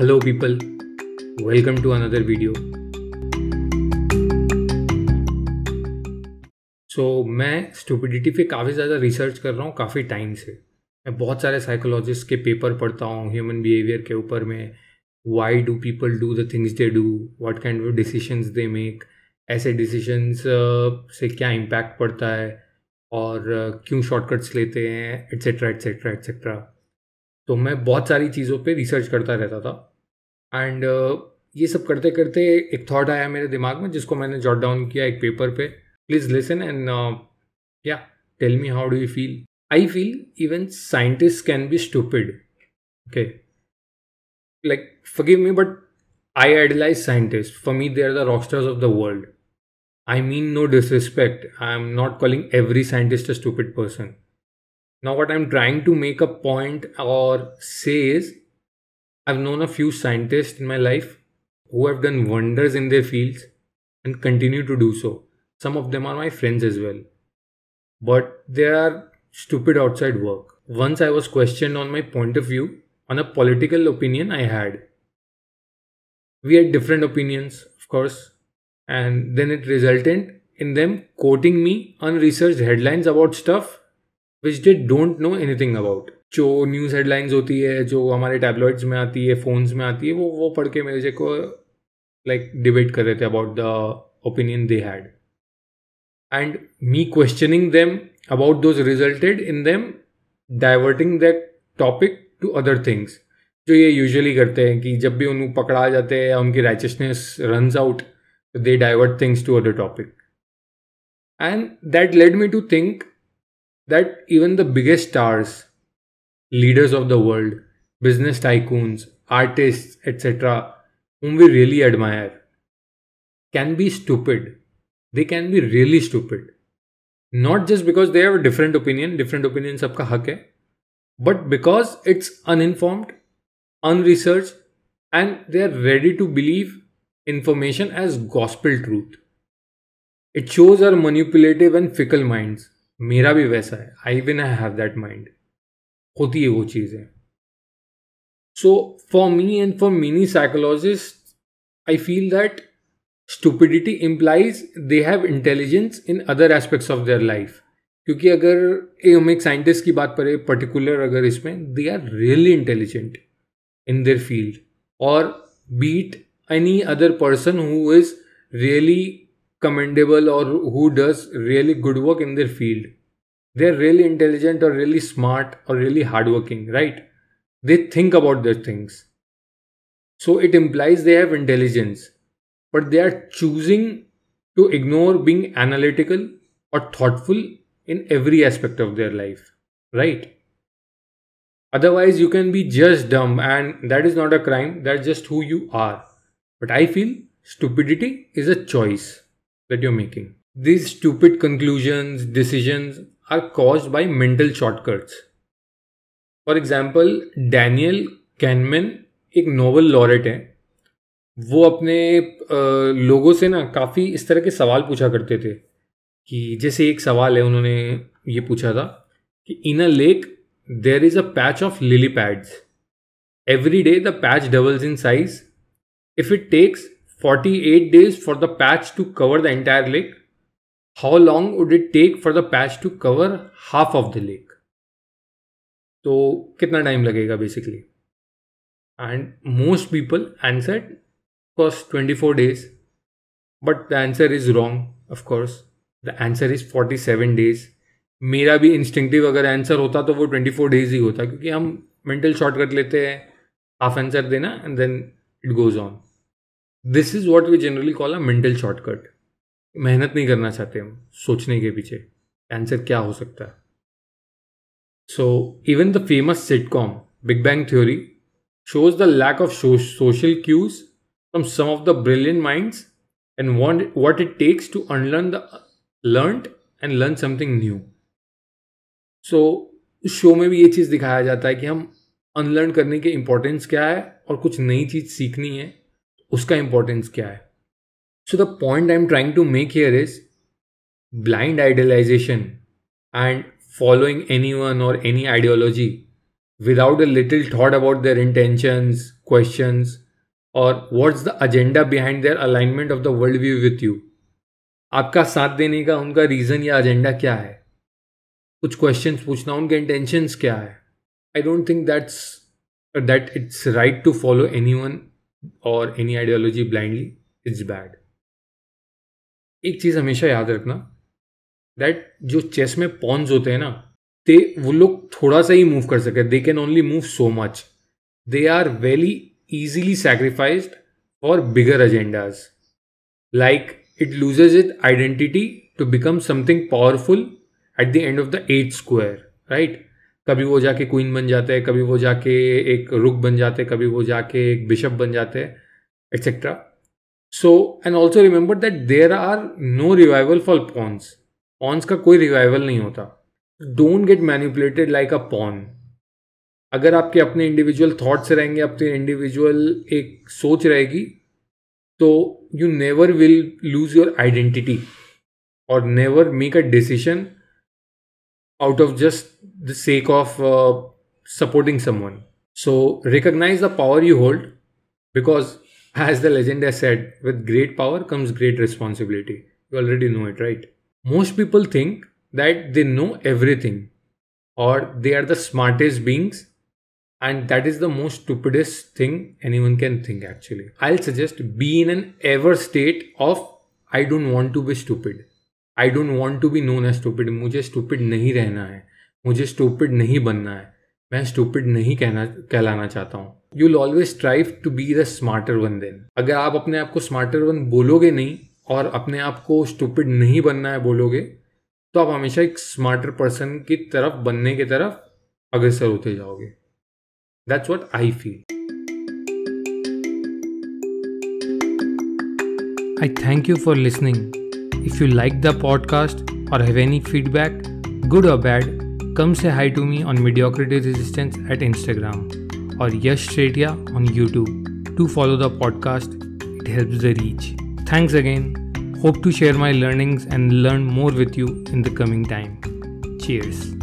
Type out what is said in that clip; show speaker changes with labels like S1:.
S1: Hello people, welcome to another video. सो मैं stupidity पे काफ़ी ज़्यादा रिसर्च कर रहा हूँ काफ़ी टाइम से। मैं बहुत सारे साइकोलॉजिस्ट के पेपर पढ़ता हूँ ह्यूमन बिहेवियर के ऊपर में। Why do people do the things they do what kind of decisions they make ऐसे डिसीशंस से क्या इम्पैक्ट पड़ता है? और क्यों शॉर्टकट्स लेते हैं? एट्सेट्रा एट्सेट्रा एट्सेट्रा तो मैं बहुत सारी चीज़ों पे रिसर्च करता रहता था। एंड ये सब करते करते एक थॉट आया मेरे दिमाग में, जिसको मैंने जॉट डाउन किया एक पेपर पे। प्लीज़ लिसन एंड या tell me how do you feel I feel even scientist can be stupid okay like forgive me but I idealise scientist for me they are the rosters of the world I mean no disrespect I am not calling every scientist a stupid person now what I am trying to make a point और says i've known a few scientists in my life who have done wonders in their fields and continue to do so some of them are my friends as well. But they are stupid outside work. Once I was questioned on my point of view on a political opinion I had. We had different opinions, of course, and then it resulted in them quoting me unresearched headlines about stuff which they don't know anything about. जो news headlines होती है जो हमारे tablets में आती है phones में आती है वो वो पढ़ के मेरे को लाइक डिबेट कर रहे थे about the opinion they had and me questioning them about those resulted in them diverting that topic to other things. जो ये यूजुअली करते हैं कि जब भी उनको पकड़ा जाते हैं या उनकी righteousness run out they divert things to other topic and that led me to think that even the biggest stars, leaders of the world, business tycoons, artists, etc., whom we really admire, can be stupid they can be really stupid. Not just because they have a different opinion, different opinion सबका हक है, but because it's uninformed, unresearched, and they are ready to believe information as gospel truth. It shows our manipulative and fickle minds. मेरा भी वैसा है I win I have that mind होती है वो चीज़ें। So for me and for many psychologist I feel that stupidity implies they have intelligence in other aspects of their life क्योंकि अगर हम एक साइंटिस्ट की बात करें पर्टिकुलर अगर इसमें they are really intelligent in their field और beat any other person who is really commendable or who does really good work in their field. They're really intelligent or really smart or really hardworking, right? They think about their things. So it implies they have intelligence but they are choosing to ignore being analytical or thoughtful in every aspect of their life, right? Otherwise, you can be just dumb, and that is not a crime, that's just who you are. But I feel stupidity is a choice that you're making. These stupid conclusions, decisions are caused by mental shortcuts. For example Daniel Kahneman, एक Nobel laureate है। वो अपने लोगों से ना काफ़ी इस तरह के सवाल पूछा करते थे कि जैसे एक सवाल है, उन्होंने ये पूछा था कि in a lake there is a patch of lily pads every day the patch doubles in size if it takes forty eight days for the patch to cover the entire lake how long would it take for the patch to cover half of the lake तो कितना time लगेगा basically and most people answered course 24 days. But the answer is wrong, of course. The answer is 47 days. मेरा भी instinctive अगर answer होता तो वो 24 days ही होता, क्योंकि हम मेंटल शॉर्टकट लेते हैं हाफ़ आंसर देना and then it goes on this is what we generally call a mental shortcut मेहनत नहीं करना चाहते हम, सोचने के पीछे। आंसर क्या हो सकता है? So even the famous sitcom Big Bang Theory shows the lack of social cues from some of the brilliant minds and want what it takes to unlearn the learn and learn something new so उस show में भी ये चीज़ दिखाया जाता है कि हम unlearn करने के इम्पोर्टेंस क्या है और कुछ नई चीज़ सीखनी है, उसका इम्पोर्टेंस क्या है। so the point I am trying to make here is blind idealisation and following anyone or any ideology without a little thought about their intentions questions or what's the agenda behind their alignment of the worldview with you आपका साथ देने का उनका reason या agenda क्या है कुछ question पूछना उनके इंटेंशंस क्या है I don't think that's that it's right to follow anyone और any ideology blindly it's bad एक चीज़ हमेशा याद रखना दैट जो चेस में पॉन्स होते हैं ना ते वो लोग थोड़ा सा ही मूव कर सके they can only move so much they are very easily sacrifice for bigger agendas like it loses it identity to become something powerful at the end of the eight square right कभी वो जाके queen बन जाते हैं, कभी वो जाके एक रुक बन जाते हैं, कभी वो जाके एक बिशप बन जाते हैं etcetera so and also remember that there are no revival for pawns pawns का कोई रिवाइवल नहीं होता don't get manipulated like a pawn अगर आपके अपने इंडिविजुअल थॉट्स रहेंगे, आपके इंडिविजुअल एक सोच रहेगी तो you never will lose your identity और never make a decision out of just the sake of supporting someone so recognise the power you hold because as the legend has said, with great power comes great responsibility. You already know it, right? Most people think that they know everything or they are the smartest beings and that is the most stupidest thing anyone can think actually i'll suggest be in an ever state of i don't want to be stupid i don't want to be known as stupid मुझे stupid नहीं रहना है मुझे stupid नहीं बनना है मैं stupid नहीं कहना कहलाना चाहता हूँ। You'll always strive to be the smarter one then अगर आप अपने आप को स्मार्टर वन बोलोगे नहीं और अपने आप को स्टूपिड नहीं बनना है बोलोगे तो आप हमेशा एक स्मार्टर पर्सन की तरफ़ बनने की तरफ़ अग्रसर होते जाओगे। That's what I feel I thank you for listening. If you like the podcast or have any feedback, good or bad, come say hi to me on Mediocrity Resistance at Instagram or Yash Tretia on YouTube. To follow the podcast, it helps the reach. Thanks again. Hope to share my learnings and learn more with you in the coming time. Cheers.